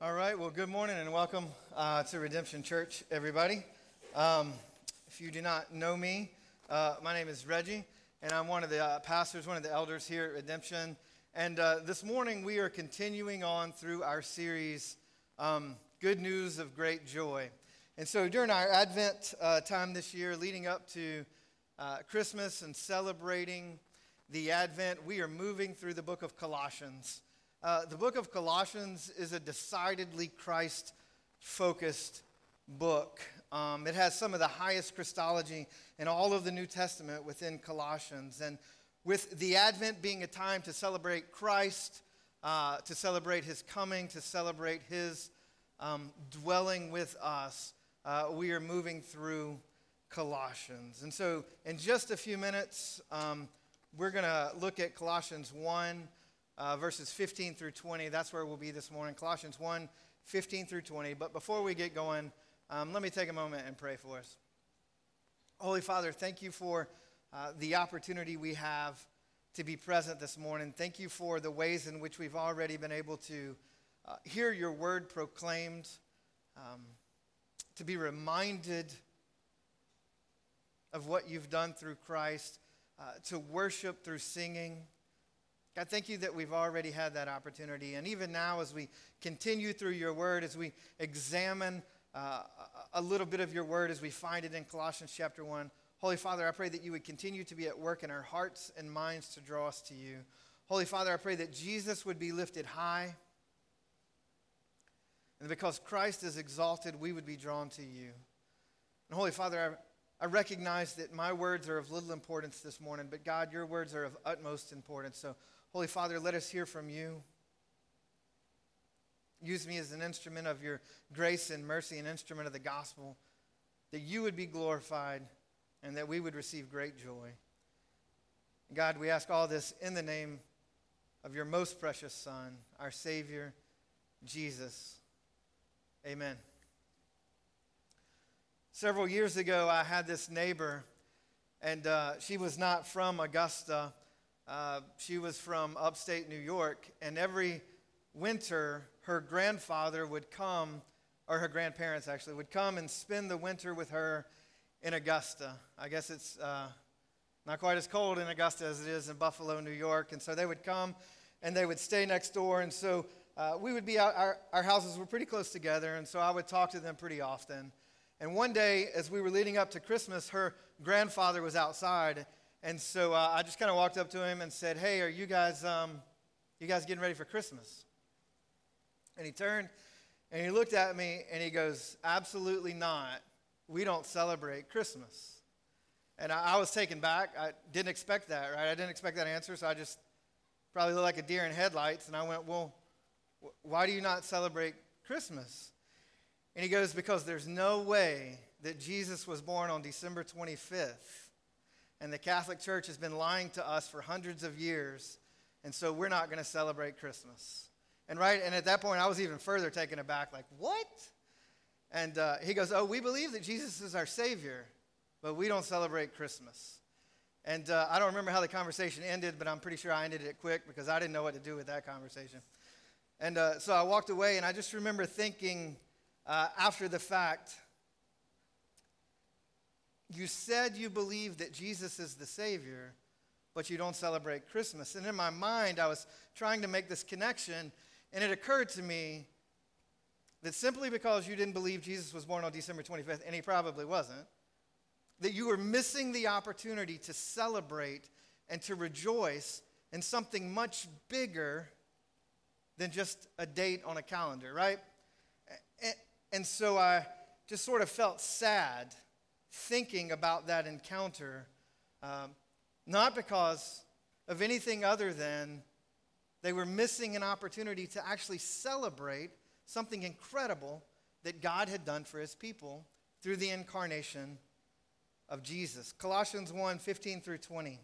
All right, well, good morning and welcome uh, to Redemption Church, everybody. Um, if you do not know me, uh, my name is Reggie, and I'm one of the uh, pastors, one of the elders here at Redemption. And uh, this morning we are continuing on through our series, um, Good News of Great Joy. And so during our Advent uh, time this year, leading up to uh, Christmas and celebrating the Advent, we are moving through the book of Colossians. Uh, the book of Colossians is a decidedly Christ focused book. Um, it has some of the highest Christology in all of the New Testament within Colossians. And with the Advent being a time to celebrate Christ, uh, to celebrate his coming, to celebrate his um, dwelling with us, uh, we are moving through Colossians. And so, in just a few minutes, um, we're going to look at Colossians 1 uh, verses 15 through 20. That's where we'll be this morning. Colossians 1 15 through 20. But before we get going, um, let me take a moment and pray for us. Holy Father, thank you for uh, the opportunity we have to be present this morning. Thank you for the ways in which we've already been able to uh, hear your word proclaimed, um, to be reminded of what you've done through Christ, uh, to worship through singing. God, thank you that we've already had that opportunity. And even now, as we continue through your word, as we examine uh, a little bit of your word, as we find it in Colossians chapter 1, Holy Father, I pray that you would continue to be at work in our hearts and minds to draw us to you. Holy Father, I pray that Jesus would be lifted high. And because Christ is exalted, we would be drawn to you. And Holy Father, I, I recognize that my words are of little importance this morning, but God, your words are of utmost importance. So, Holy Father, let us hear from you. Use me as an instrument of your grace and mercy, an instrument of the gospel, that you would be glorified and that we would receive great joy. God, we ask all this in the name of your most precious Son, our Savior, Jesus. Amen. Several years ago, I had this neighbor, and uh, she was not from Augusta. Uh, she was from upstate New York, and every winter, her grandfather would come, or her grandparents actually, would come and spend the winter with her in Augusta. I guess it's uh, not quite as cold in Augusta as it is in Buffalo, New York. And so they would come and they would stay next door. And so uh, we would be out, our, our houses were pretty close together. And so I would talk to them pretty often. And one day, as we were leading up to Christmas, her grandfather was outside and so uh, I just kind of walked up to him and said, "Hey, are you guys, um, you guys getting ready for Christmas?" And he turned and he looked at me and he goes, "Absolutely not. We don't celebrate Christmas." And I, I was taken back. I didn't expect that, right? I didn't expect that answer, so I just probably looked like a deer in headlights. And I went, "Well, why do you not celebrate Christmas?" And he goes, "Because there's no way that Jesus was born on December 25th." And the Catholic Church has been lying to us for hundreds of years. And so we're not going to celebrate Christmas. And right, and at that point, I was even further taken aback, like, what? And uh, he goes, Oh, we believe that Jesus is our Savior, but we don't celebrate Christmas. And uh, I don't remember how the conversation ended, but I'm pretty sure I ended it quick because I didn't know what to do with that conversation. And uh, so I walked away, and I just remember thinking uh, after the fact, you said you believe that Jesus is the Savior, but you don't celebrate Christmas. And in my mind, I was trying to make this connection, and it occurred to me that simply because you didn't believe Jesus was born on December 25th, and he probably wasn't, that you were missing the opportunity to celebrate and to rejoice in something much bigger than just a date on a calendar, right? And, so I just sort of felt sad thinking about that encounter, um, not because of anything other than they were missing an opportunity to actually celebrate something incredible that God had done for his people through the incarnation of Jesus. Colossians 1 15 through 20.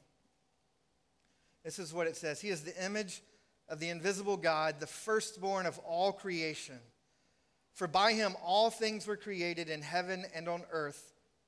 This is what it says He is the image of the invisible God, the firstborn of all creation. For by him all things were created in heaven and on earth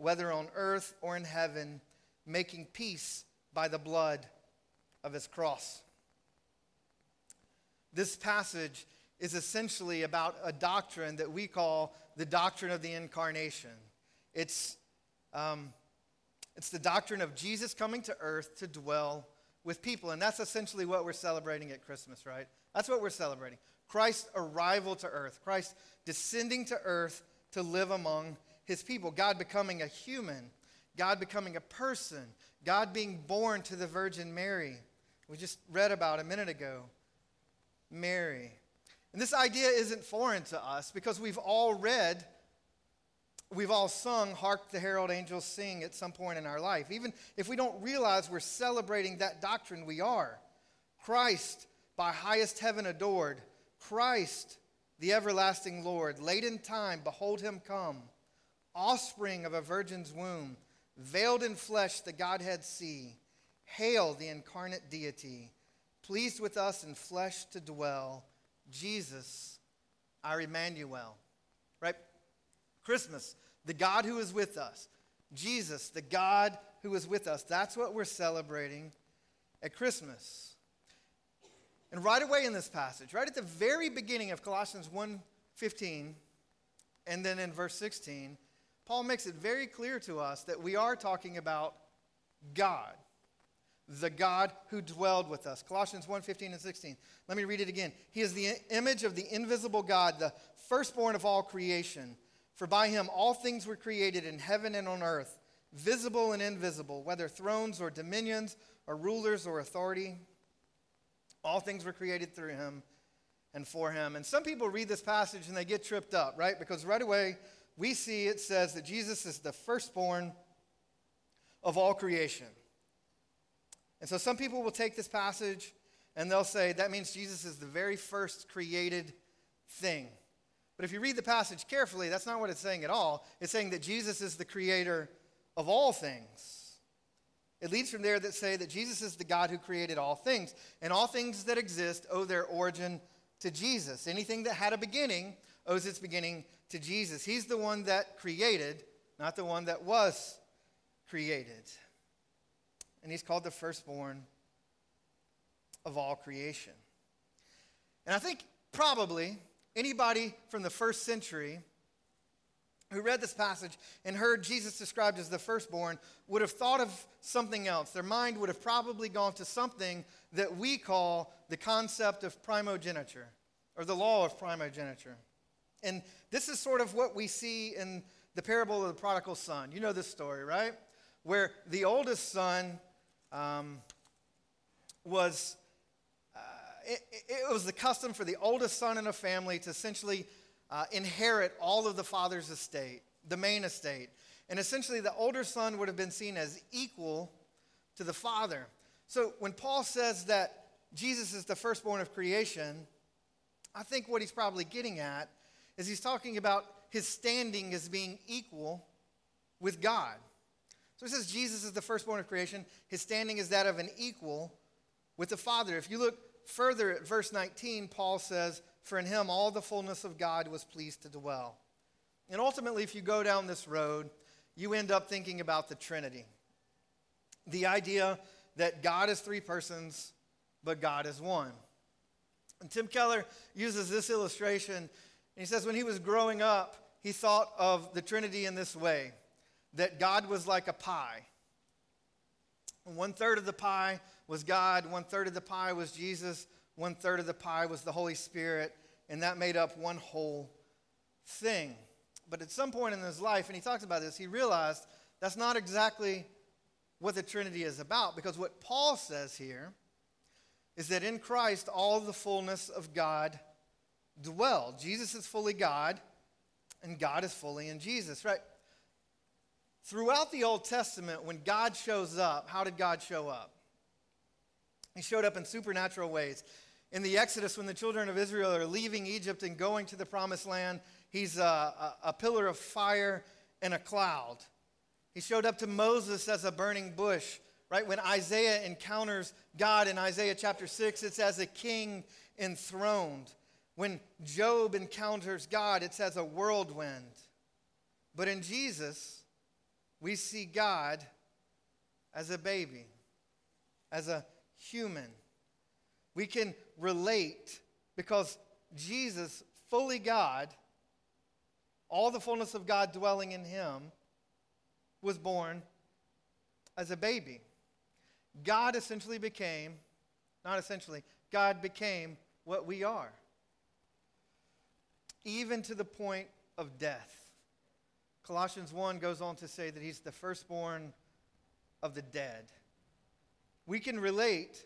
whether on earth or in heaven, making peace by the blood of his cross. This passage is essentially about a doctrine that we call the doctrine of the incarnation. It's, um, it's the doctrine of Jesus coming to earth to dwell with people. And that's essentially what we're celebrating at Christmas, right? That's what we're celebrating. Christ's arrival to earth, Christ descending to earth to live among his people, God becoming a human, God becoming a person, God being born to the Virgin Mary. We just read about a minute ago. Mary. And this idea isn't foreign to us because we've all read, we've all sung Hark the Herald Angels Sing at some point in our life. Even if we don't realize we're celebrating that doctrine, we are. Christ, by highest heaven adored, Christ, the everlasting Lord, late in time, behold him come, offspring of a virgin's womb, veiled in flesh, the Godhead see. Hail the incarnate deity, pleased with us in flesh to dwell Jesus, our Emmanuel, right? Christmas, the God who is with us. Jesus, the God who is with us. That's what we're celebrating at Christmas. And right away in this passage, right at the very beginning of Colossians 1:15 and then in verse 16, Paul makes it very clear to us that we are talking about God the God who dwelled with us. Colossians 1 15 and 16. Let me read it again. He is the image of the invisible God, the firstborn of all creation. For by him all things were created in heaven and on earth, visible and invisible, whether thrones or dominions or rulers or authority. All things were created through him and for him. And some people read this passage and they get tripped up, right? Because right away we see it says that Jesus is the firstborn of all creation. And so some people will take this passage and they'll say that means Jesus is the very first created thing. But if you read the passage carefully, that's not what it's saying at all. It's saying that Jesus is the creator of all things. It leads from there that say that Jesus is the God who created all things, and all things that exist owe their origin to Jesus. Anything that had a beginning owes its beginning to Jesus. He's the one that created, not the one that was created and he's called the firstborn of all creation. And I think probably anybody from the first century who read this passage and heard Jesus described as the firstborn would have thought of something else. Their mind would have probably gone to something that we call the concept of primogeniture or the law of primogeniture. And this is sort of what we see in the parable of the prodigal son. You know this story, right? Where the oldest son um, was uh, it, it, was the custom for the oldest son in a family to essentially uh, inherit all of the father's estate, the main estate. And essentially, the older son would have been seen as equal to the father. So when Paul says that Jesus is the firstborn of creation, I think what he's probably getting at is he's talking about his standing as being equal with God. So he says Jesus is the firstborn of creation. His standing is that of an equal with the Father. If you look further at verse 19, Paul says, For in him all the fullness of God was pleased to dwell. And ultimately, if you go down this road, you end up thinking about the Trinity. The idea that God is three persons, but God is one. And Tim Keller uses this illustration, he says when he was growing up, he thought of the Trinity in this way that God was like a pie. One third of the pie was God, one third of the pie was Jesus, one third of the pie was the Holy Spirit, and that made up one whole thing. But at some point in his life, and he talks about this, he realized that's not exactly what the Trinity is about, because what Paul says here is that in Christ all the fullness of God dwell. Jesus is fully God, and God is fully in Jesus, right? Throughout the Old Testament, when God shows up, how did God show up? He showed up in supernatural ways. In the Exodus, when the children of Israel are leaving Egypt and going to the promised land, he's a, a, a pillar of fire and a cloud. He showed up to Moses as a burning bush. Right? When Isaiah encounters God in Isaiah chapter 6, it's as a king enthroned. When Job encounters God, it's as a whirlwind. But in Jesus, we see God as a baby, as a human. We can relate because Jesus, fully God, all the fullness of God dwelling in him, was born as a baby. God essentially became, not essentially, God became what we are, even to the point of death. Colossians 1 goes on to say that he's the firstborn of the dead. We can relate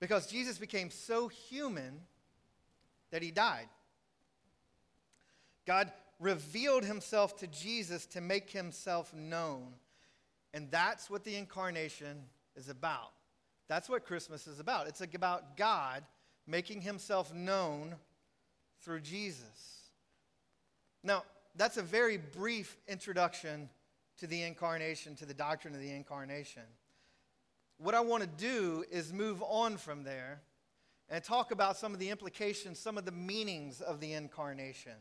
because Jesus became so human that he died. God revealed himself to Jesus to make himself known. And that's what the incarnation is about. That's what Christmas is about. It's about God making himself known through Jesus. Now, that's a very brief introduction to the incarnation, to the doctrine of the incarnation. What I want to do is move on from there and talk about some of the implications, some of the meanings of the incarnation.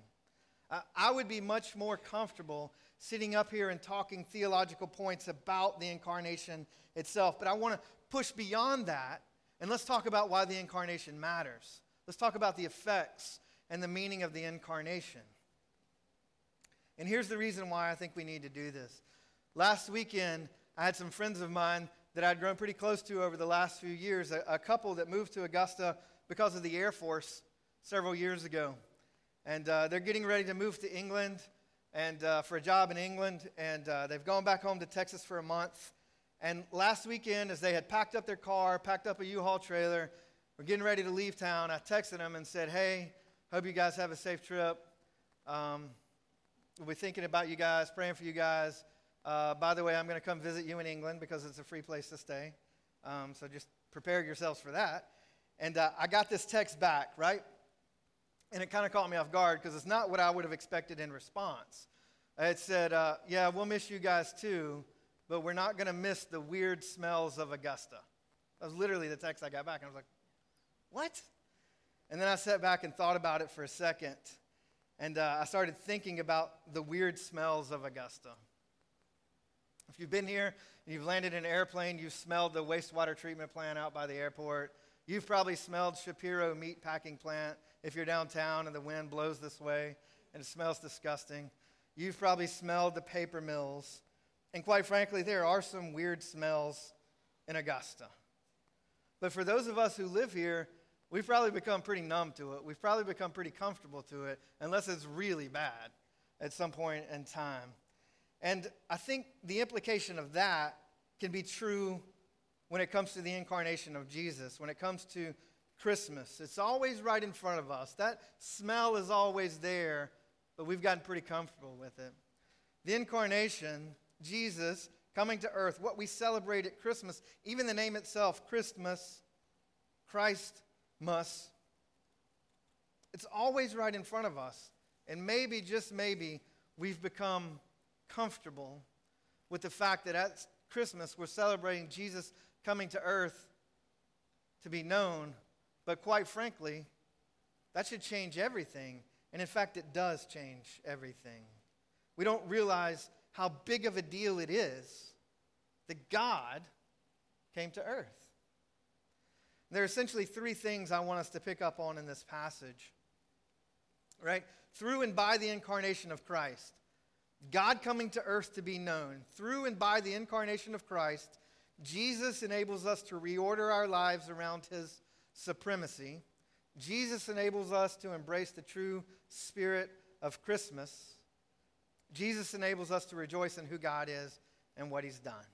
I would be much more comfortable sitting up here and talking theological points about the incarnation itself, but I want to push beyond that and let's talk about why the incarnation matters. Let's talk about the effects and the meaning of the incarnation. And here's the reason why I think we need to do this. Last weekend, I had some friends of mine that I'd grown pretty close to over the last few years, a, a couple that moved to Augusta because of the Air Force several years ago. And uh, they're getting ready to move to England and uh, for a job in England, and uh, they've gone back home to Texas for a month. And last weekend, as they had packed up their car, packed up a U-Haul trailer, we're getting ready to leave town, I texted them and said, "Hey, hope you guys have a safe trip. Um, we'll be thinking about you guys, praying for you guys. Uh, by the way, I'm going to come visit you in England because it's a free place to stay. Um, so just prepare yourselves for that." And uh, I got this text back, right? And it kind of caught me off guard because it's not what I would have expected in response. It said, uh, Yeah, we'll miss you guys too, but we're not going to miss the weird smells of Augusta. That was literally the text I got back. And I was like, What? And then I sat back and thought about it for a second. And uh, I started thinking about the weird smells of Augusta. If you've been here and you've landed in an airplane, you've smelled the wastewater treatment plant out by the airport. You've probably smelled Shapiro meat packing plant if you're downtown and the wind blows this way and it smells disgusting. You've probably smelled the paper mills. And quite frankly, there are some weird smells in Augusta. But for those of us who live here, we've probably become pretty numb to it. We've probably become pretty comfortable to it, unless it's really bad at some point in time. And I think the implication of that can be true when it comes to the incarnation of Jesus, when it comes to Christmas. It's always right in front of us. That smell is always there, but we've gotten pretty comfortable with it. The incarnation, Jesus coming to earth, what we celebrate at Christmas, even the name itself, Christmas, Christ must, it's always right in front of us. And maybe, just maybe, we've become comfortable with the fact that at Christmas we're celebrating Jesus coming to earth to be known but quite frankly, that should change everything. And in fact, it does change everything. We don't realize how big of a deal it is that God came to earth. There are essentially three things I want us to pick up on in this passage. Right? Through and by the incarnation of Christ, God coming to earth to be known. Through and by the incarnation of Christ, Jesus enables us to reorder our lives around his supremacy, Jesus enables us to embrace the true spirit of Christmas. Jesus enables us to rejoice in who God is and what he's done.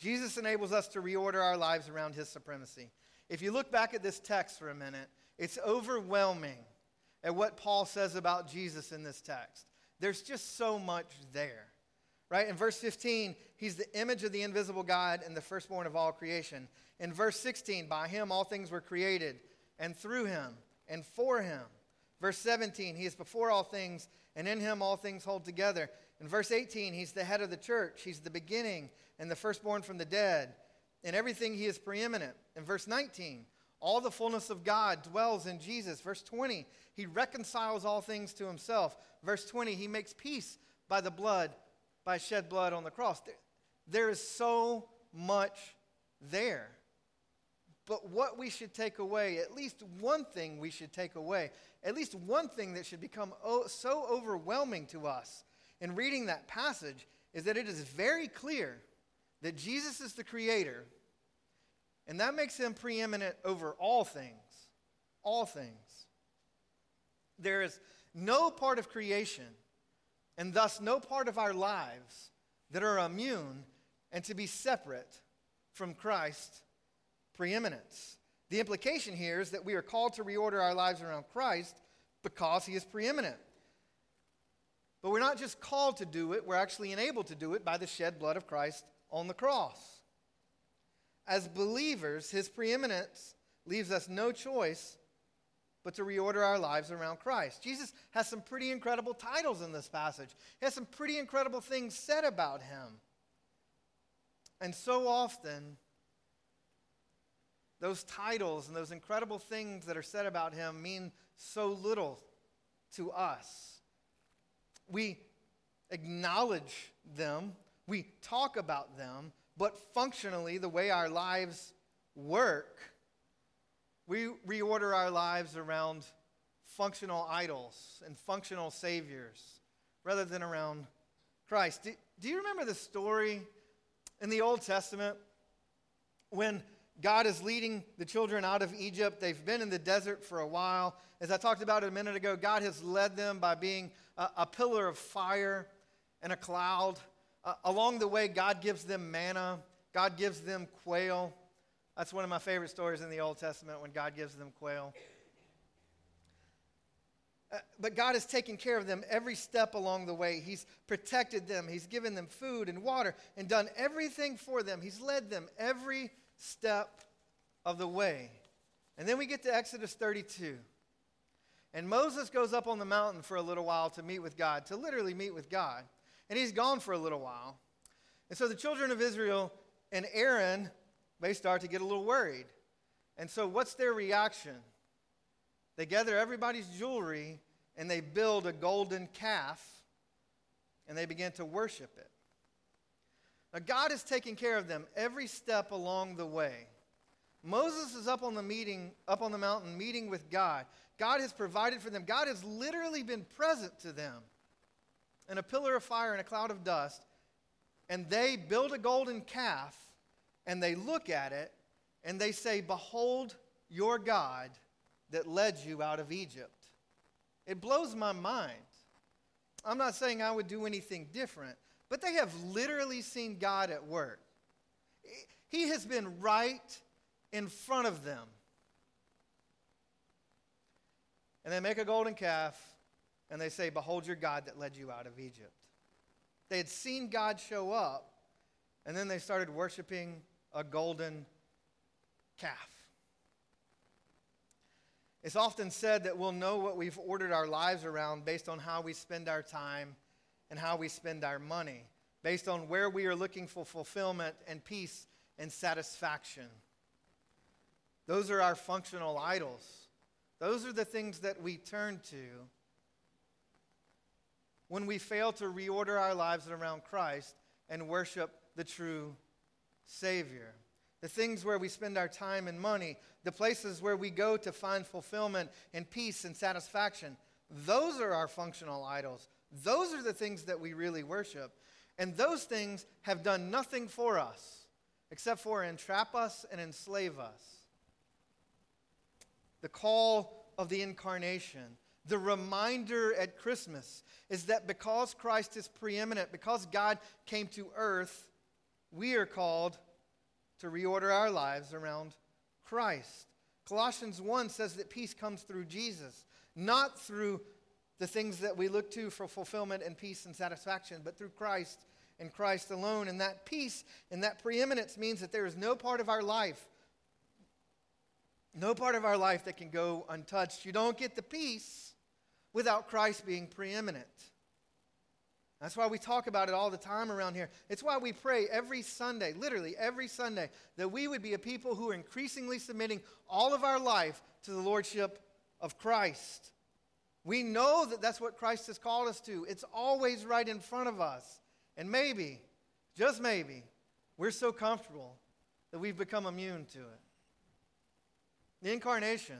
Jesus enables us to reorder our lives around his supremacy. If you look back at this text for a minute, it's overwhelming at what Paul says about Jesus in this text. There's just so much there. Right? In verse 15, he's the image of the invisible God and the firstborn of all creation. In verse 16, by him all things were created. and through him and for him. Verse 17, he is before all things, and in him all things hold together. In verse 18, he's the head of the church, he's the beginning and the firstborn from the dead. In everything, he is preeminent. In verse 19, all the fullness of God dwells in Jesus. Verse 20, he reconciles all things to himself. Verse 20, he makes peace by the blood, by shed blood on the cross. There, There is so much there. But what we should take away, at least one thing we should take away, at least one thing that should become so overwhelming to us in reading that passage is that it is very clear that Jesus is the creator, and that makes him preeminent over all things. All things. There is no part of creation, and thus no part of our lives, that are immune and to be separate from Christ's preeminence. The implication here is that we are called to reorder our lives around Christ because he is preeminent. But we're not just called to do it, we're actually enabled to do it by the shed blood of Christ on the cross. As believers, his preeminence leaves us no choice but to reorder our lives around Christ. Jesus has some pretty incredible titles in this passage, he has some pretty incredible things said about him. And so often, those titles and those incredible things that are said about him mean so little to us. We acknowledge them, we talk about them, but functionally, the way our lives work, we reorder our lives around functional idols and functional saviors rather than around Christ. Do, do you remember the story in the Old Testament when God is leading the children out of Egypt. They've been in the desert for a while. As I talked about a minute ago, God has led them by being a, a pillar of fire and a cloud. Uh, along the way, God gives them manna, God gives them quail. That's one of my favorite stories in the Old Testament when God gives them quail. Uh, but God has taken care of them every step along the way. He's protected them. He's given them food and water and done everything for them. He's led them every step of the way. And then we get to Exodus 32. And Moses goes up on the mountain for a little while to meet with God, to literally meet with God. And he's gone for a little while. And so the children of Israel and Aaron, they start to get a little worried. And so what's their reaction? They gather everybody's jewelry and they build a golden calf and they begin to worship it. Now, God is taking care of them every step along the way. Moses is up on the meeting, up on the mountain, meeting with God. God has provided for them. God has literally been present to them in a pillar of fire and a cloud of dust. And they build a golden calf and they look at it and they say, Behold your God that led you out of Egypt. It blows my mind. I'm not saying I would do anything different, but they have literally seen God at work. He has been right in front of them. And they make a golden calf and they say, Behold your God that led you out of Egypt. They had seen God show up, and then they started worshiping a golden calf. It's often said that we'll know what we've ordered our lives around based on how we spend our time and how we spend our money, based on where we are looking for fulfillment and peace and satisfaction. Those are our functional idols. Those are the things that we turn to when we fail to reorder our lives around Christ and worship the true Savior. The things where we spend our time and money, the places where we go to find fulfillment and peace and satisfaction, those are our functional idols. Those are the things that we really worship. And those things have done nothing for us except for entrap us and enslave us. The call of the incarnation, the reminder at Christmas is that because Christ is preeminent, because God came to earth, we are called to reorder our lives around Christ. Colossians 1 says that peace comes through Jesus, not through the things that we look to for fulfillment and peace and satisfaction, but through Christ and Christ alone. And that peace and that preeminence means that there is no part of our life No part of our life that can go untouched. You don't get the peace without Christ being preeminent. That's why we talk about it all the time around here. It's why we pray every Sunday, literally every Sunday, that we would be a people who are increasingly submitting all of our life to the Lordship of Christ. We know that that's what Christ has called us to. It's always right in front of us. And maybe, just maybe, we're so comfortable that we've become immune to it. The incarnation,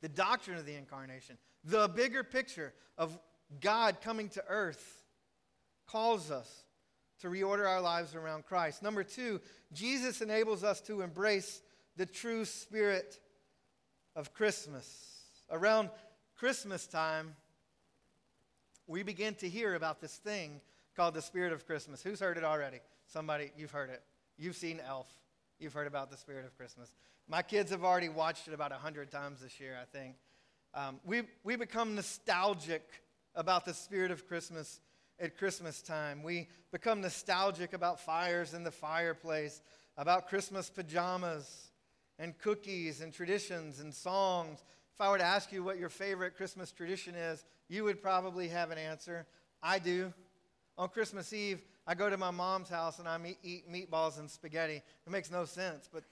the doctrine of the incarnation, the bigger picture of God coming to earth calls us to reorder our lives around Christ. Number two, Jesus enables us to embrace the true spirit of Christmas. Around Christmas time, we begin to hear about this thing called the spirit of Christmas. Who's heard it already? Somebody, you've heard it. You've seen Elf. You've heard about the spirit of Christmas. My kids have already watched it about 100 times this year, I think. Um, we, we become nostalgic about the spirit of Christmas at Christmas time. We become nostalgic about fires in the fireplace, about Christmas pajamas and cookies and traditions and songs. If I were to ask you what your favorite Christmas tradition is, you would probably have an answer. I do. On Christmas Eve, I go to my mom's house and I eat meatballs and spaghetti. It makes no sense, but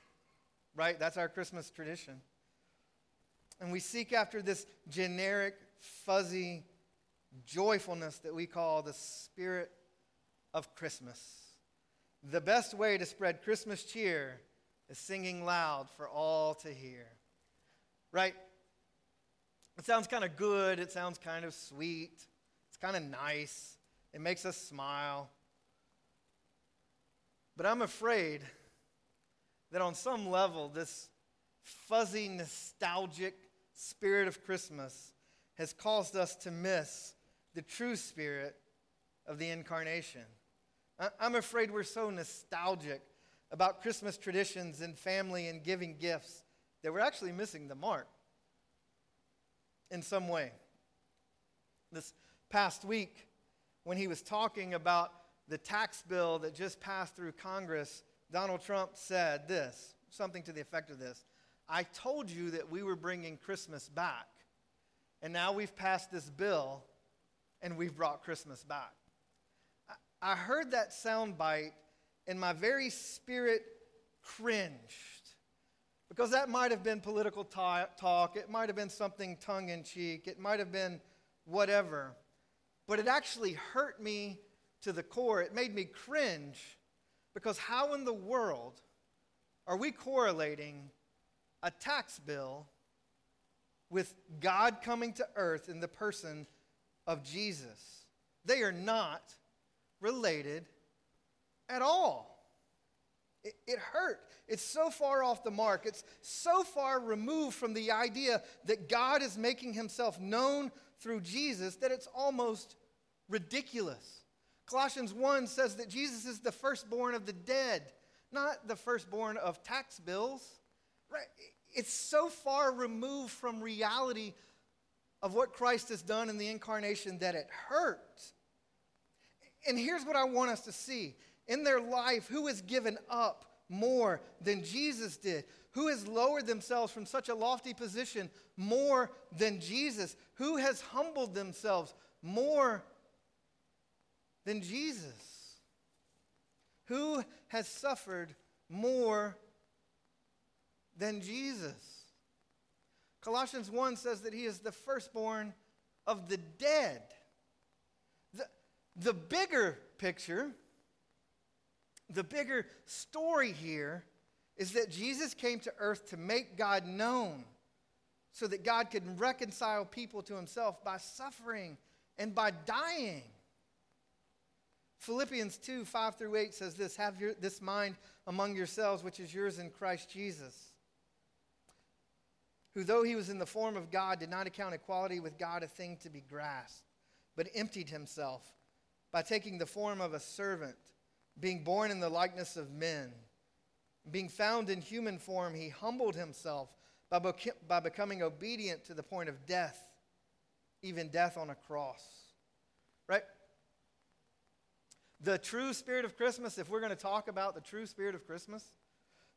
right, that's our Christmas tradition. And we seek after this generic, fuzzy joyfulness that we call the spirit of Christmas. The best way to spread Christmas cheer is singing loud for all to hear. Right? It sounds kind of good. It sounds kind of sweet. It's kind of nice. It makes us smile. But I'm afraid that on some level, this fuzzy, nostalgic spirit of Christmas has caused us to miss the true spirit of the incarnation. I'm afraid we're so nostalgic about Christmas traditions and family and giving gifts that we're actually missing the mark in some way. This past week, when he was talking about the tax bill that just passed through Congress, Donald Trump said this something to the effect of this I told you that we were bringing Christmas back, and now we've passed this bill and we've brought Christmas back. I heard that soundbite and my very spirit cringed because that might have been political talk, it might have been something tongue in cheek, it might have been whatever. But it actually hurt me to the core. It made me cringe because how in the world are we correlating a tax bill with God coming to earth in the person of Jesus. They are not related at all. It, it, hurt. It's so far off the mark. It's so far removed from the idea that God is making himself known through Jesus that it's almost ridiculous. Colossians 1 says that Jesus is the firstborn of the dead, not the firstborn of tax bills. Right? It's so far removed from reality of what Christ has done in the incarnation that it hurts. And here's what I want us to see in their life, who has given up more than Jesus did? Who has lowered themselves from such a lofty position more than Jesus? Who has humbled themselves more than Jesus? Who has suffered more than Jesus? Colossians 1 says that he is the firstborn of the dead. The, the bigger picture, the bigger story here is that Jesus came to earth to make God known so that God could reconcile people to himself by suffering and by dying. Philippians 2 5 through 8 says this Have your, this mind among yourselves, which is yours in Christ Jesus who, though he was in the form of God, did not account equality with God a thing to be grasped, but emptied himself by taking the form of a servant, being born in the likeness of men. Being found in human form, he humbled himself by, by becoming obedient to the point of death, even death on a cross. Right? The true spirit of Christmas, if we're going to talk about the true spirit of Christmas,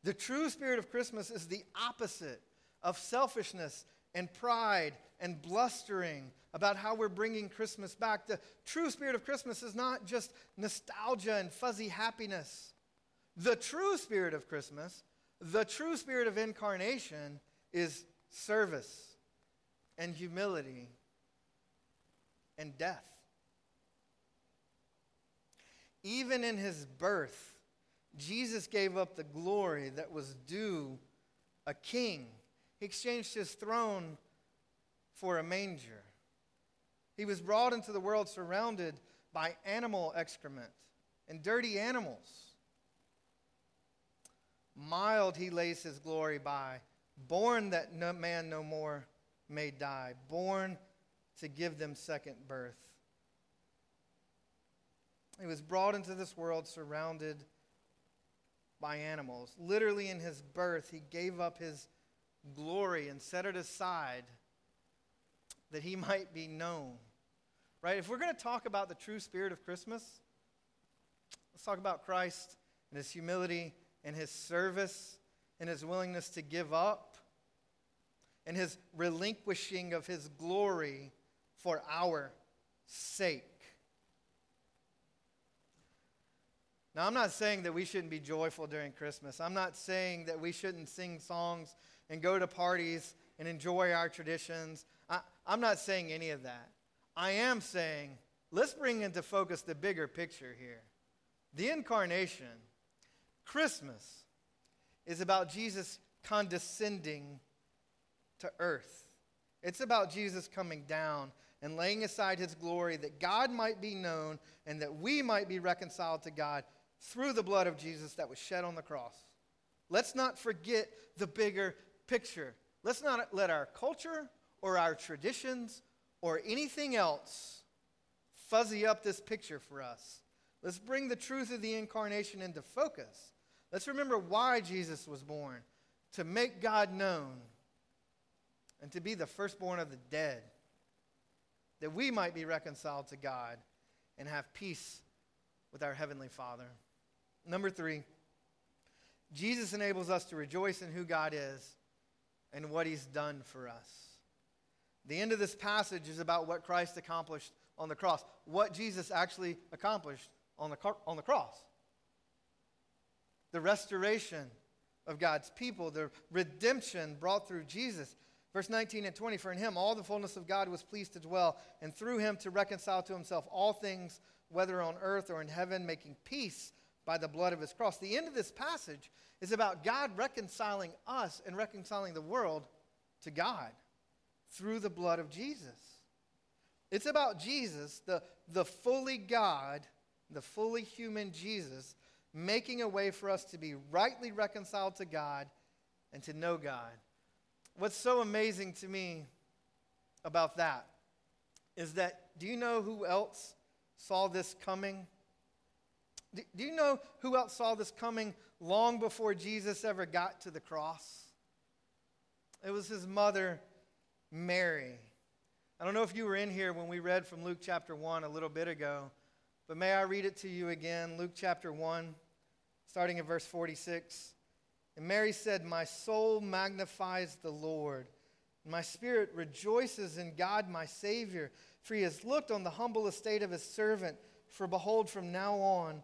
The true spirit of Christmas is the opposite of selfishness and pride and blustering about how we're bringing Christmas back. The true spirit of Christmas is not just nostalgia and fuzzy happiness. The true spirit of Christmas, the true spirit of incarnation, is service and humility and death. Even in his birth, Jesus gave up the glory that was due a king. He exchanged his throne for a manger. He was brought into the world surrounded by animal excrement and dirty animals. Mild he lays his glory by, born that no man no more may die, born to give them second birth. He was brought into this world surrounded by animals. Literally, in his birth, he gave up his glory and set it aside that he might be known. Right? If we're going to talk about the true spirit of Christmas, let's talk about Christ and his humility and his service and his willingness to give up and his relinquishing of his glory for our sake. Now, I'm not saying that we shouldn't be joyful during Christmas. I'm not saying that we shouldn't sing songs and go to parties and enjoy our traditions. I, am not saying any of that. I am saying let's bring into focus the bigger picture here. The incarnation, Christmas, is about Jesus condescending to earth. It's about Jesus coming down and laying aside his glory that God might be known and that we might be reconciled to God through the blood of Jesus that was shed on the cross. Let's not forget the bigger picture. Let's not let our culture or our traditions or anything else fuzzy up this picture for us. Let's bring the truth of the incarnation into focus. Let's remember why Jesus was born to make God known and to be the firstborn of the dead, that we might be reconciled to God and have peace with our Heavenly Father. Number three, Jesus enables us to rejoice in who God is and what He's done for us. The end of this passage is about what Christ accomplished on the cross, what Jesus actually accomplished on the, on the cross. The restoration of God's people, the redemption brought through Jesus. Verse 19 and 20 For in him all the fullness of God was pleased to dwell, and through him to reconcile to himself all things, whether on earth or in heaven, making peace by the blood of his cross. The end of this passage is about God reconciling us and reconciling the world to God through the blood of Jesus. It's about Jesus, the, the fully God, the fully human Jesus, making a way for us to be rightly reconciled to God and to know God. What's so amazing to me about that is that, do you know who else saw this coming? Do, do you know who else saw this coming long before Jesus ever got to the cross? It was his mother, Mary. I don't know if you were in here when we read from Luke chapter 1 a little bit ago, but may I read it to you again? Luke chapter 1, starting at verse 46. And Mary said, My soul magnifies the Lord, my spirit rejoices in God my Savior, for he has looked on the humble estate of his servant. For behold, from now on,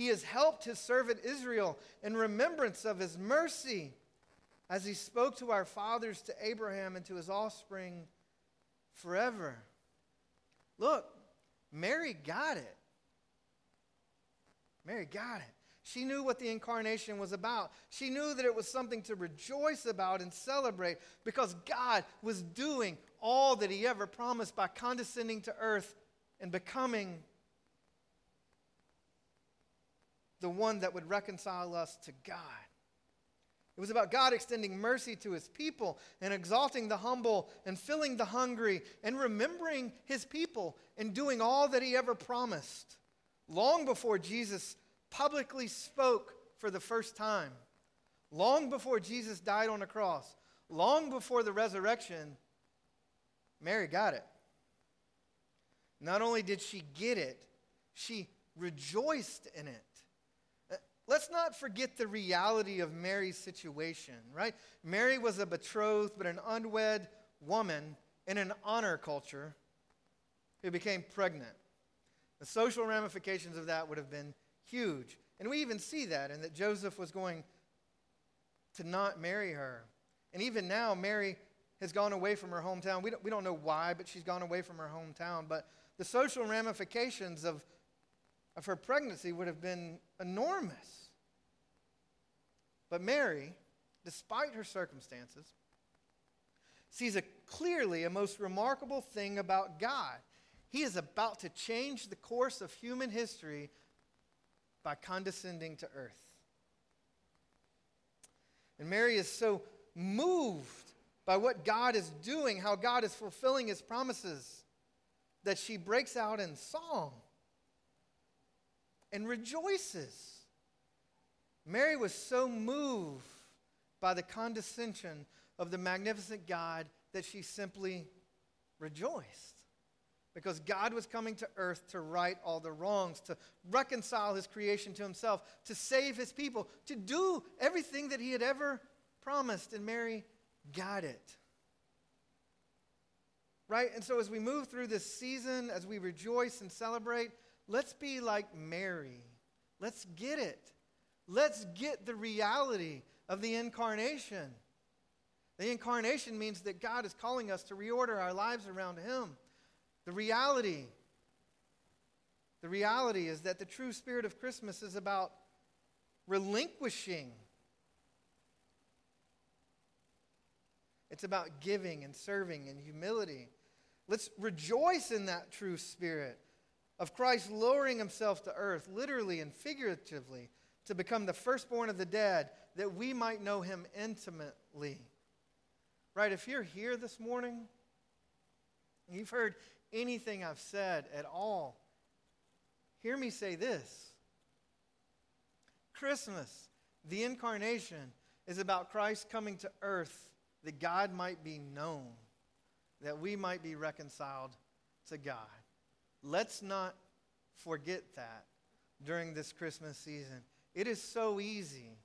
He has helped his servant Israel in remembrance of his mercy, as he spoke to our fathers, to Abraham, and to his offspring forever. Look, Mary got it. Mary got it. She knew what the incarnation was about. She knew that it was something to rejoice about and celebrate because God was doing all that He ever promised by condescending to earth and becoming the one that would reconcile us to God. It was about God extending mercy to his people and exalting the humble and filling the hungry and remembering his people and doing all that he ever promised. Long before Jesus publicly spoke for the first time, long before Jesus died on a cross, long before the resurrection, Mary got it. Not only did she get it, she rejoiced in it. Let's not forget the reality of Mary's situation, right? Mary was a betrothed but an unwed woman in an honor culture who became pregnant. The social ramifications of that would have been huge. And we even see that, and that Joseph was going to not marry her. And even now, Mary has gone away from her hometown. We don't, we don't know why, but she's gone away from her hometown. But the social ramifications of, of her pregnancy would have been enormous. But Mary, despite her circumstances, sees a clearly a most remarkable thing about God. He is about to change the course of human history by condescending to earth. And Mary is so moved by what God is doing, how God is fulfilling his promises, that she breaks out in song and rejoices. Mary was so moved by the condescension of the magnificent God that she simply rejoiced. Because God was coming to earth to right all the wrongs, to reconcile his creation to himself, to save his people, to do everything that he had ever promised. And Mary got it. Right? And so as we move through this season, as we rejoice and celebrate, let's be like Mary. Let's get it. Let's get the reality of the incarnation. The incarnation means that God is calling us to reorder our lives around Him. The reality, the reality is that the true spirit of Christmas is about relinquishing. It's about giving and serving and humility. Let's rejoice in that true spirit of Christ lowering himself to earth, literally and figuratively, to become the firstborn of the dead, that we might know him intimately. Right? If you're here this morning, you've heard anything I've said at all, hear me say this Christmas, the incarnation, is about Christ coming to earth that God might be known, that we might be reconciled to God. Let's not forget that during this Christmas season. It is so easy.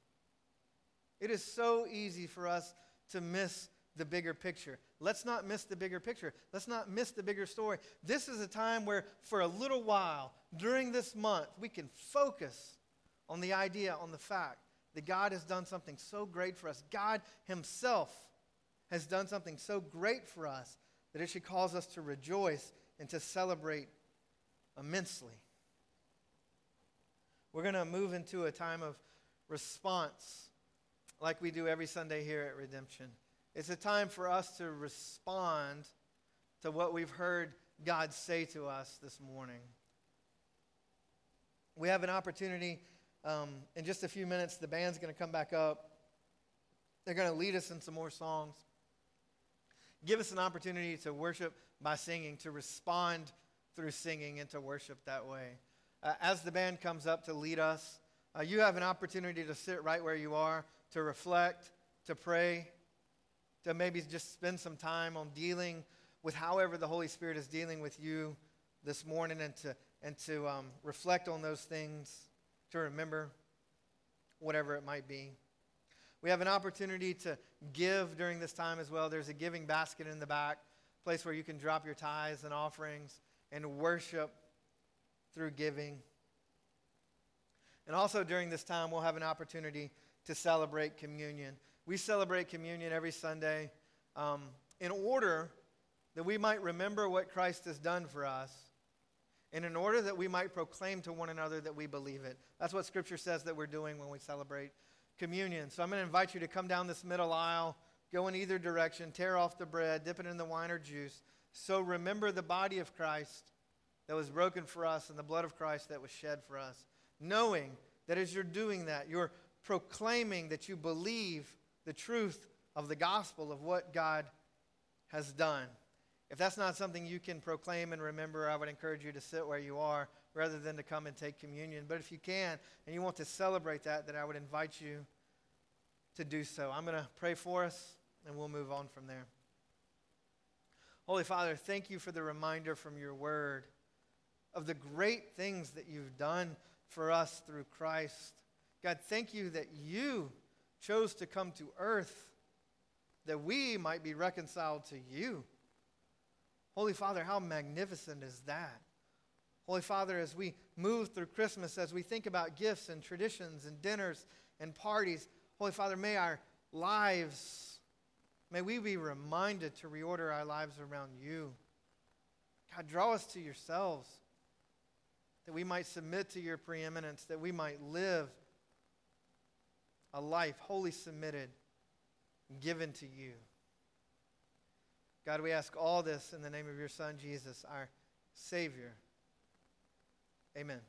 It is so easy for us to miss the bigger picture. Let's not miss the bigger picture. Let's not miss the bigger story. This is a time where, for a little while during this month, we can focus on the idea, on the fact that God has done something so great for us. God Himself has done something so great for us that it should cause us to rejoice and to celebrate immensely. We're going to move into a time of response like we do every Sunday here at Redemption. It's a time for us to respond to what we've heard God say to us this morning. We have an opportunity um, in just a few minutes. The band's going to come back up. They're going to lead us in some more songs. Give us an opportunity to worship by singing, to respond through singing, and to worship that way uh, as the band comes up to lead us, uh, you have an opportunity to sit right where you are, to reflect, to pray, to maybe just spend some time on dealing with however the Holy Spirit is dealing with you this morning and to, and to um, reflect on those things, to remember whatever it might be. We have an opportunity to give during this time as well. There's a giving basket in the back, place where you can drop your tithes and offerings and worship through giving. And also during this time, we'll have an opportunity to celebrate communion. We celebrate communion every Sunday um, in order that we might remember what Christ has done for us and in order that we might proclaim to one another that we believe it. That's what Scripture says that we're doing when we celebrate communion. So I'm going to invite you to come down this middle aisle, go in either direction, tear off the bread, dip it in the wine or juice. So remember the body of Christ that was broken for us and the blood of Christ that was shed for us. Knowing that as you're doing that, you're proclaiming that you believe the truth of the gospel of what God has done. If that's not something you can proclaim and remember, I would encourage you to sit where you are rather than to come and take communion. But if you can and you want to celebrate that, then I would invite you to do so. I'm going to pray for us and we'll move on from there. Holy Father, thank you for the reminder from your word of the great things that you've done for us through Christ. God, thank you that you chose to come to earth that we might be reconciled to you. Holy Father, how magnificent is that? Holy Father, as we move through Christmas, as we think about gifts and traditions and dinners and parties, Holy Father, may our lives, may we be reminded to reorder our lives around you. God, draw us to yourselves that we might submit to your preeminence, that we might live a life wholly submitted, given to you. God, we ask all this in the name of your Son, Jesus, our Savior. Amen.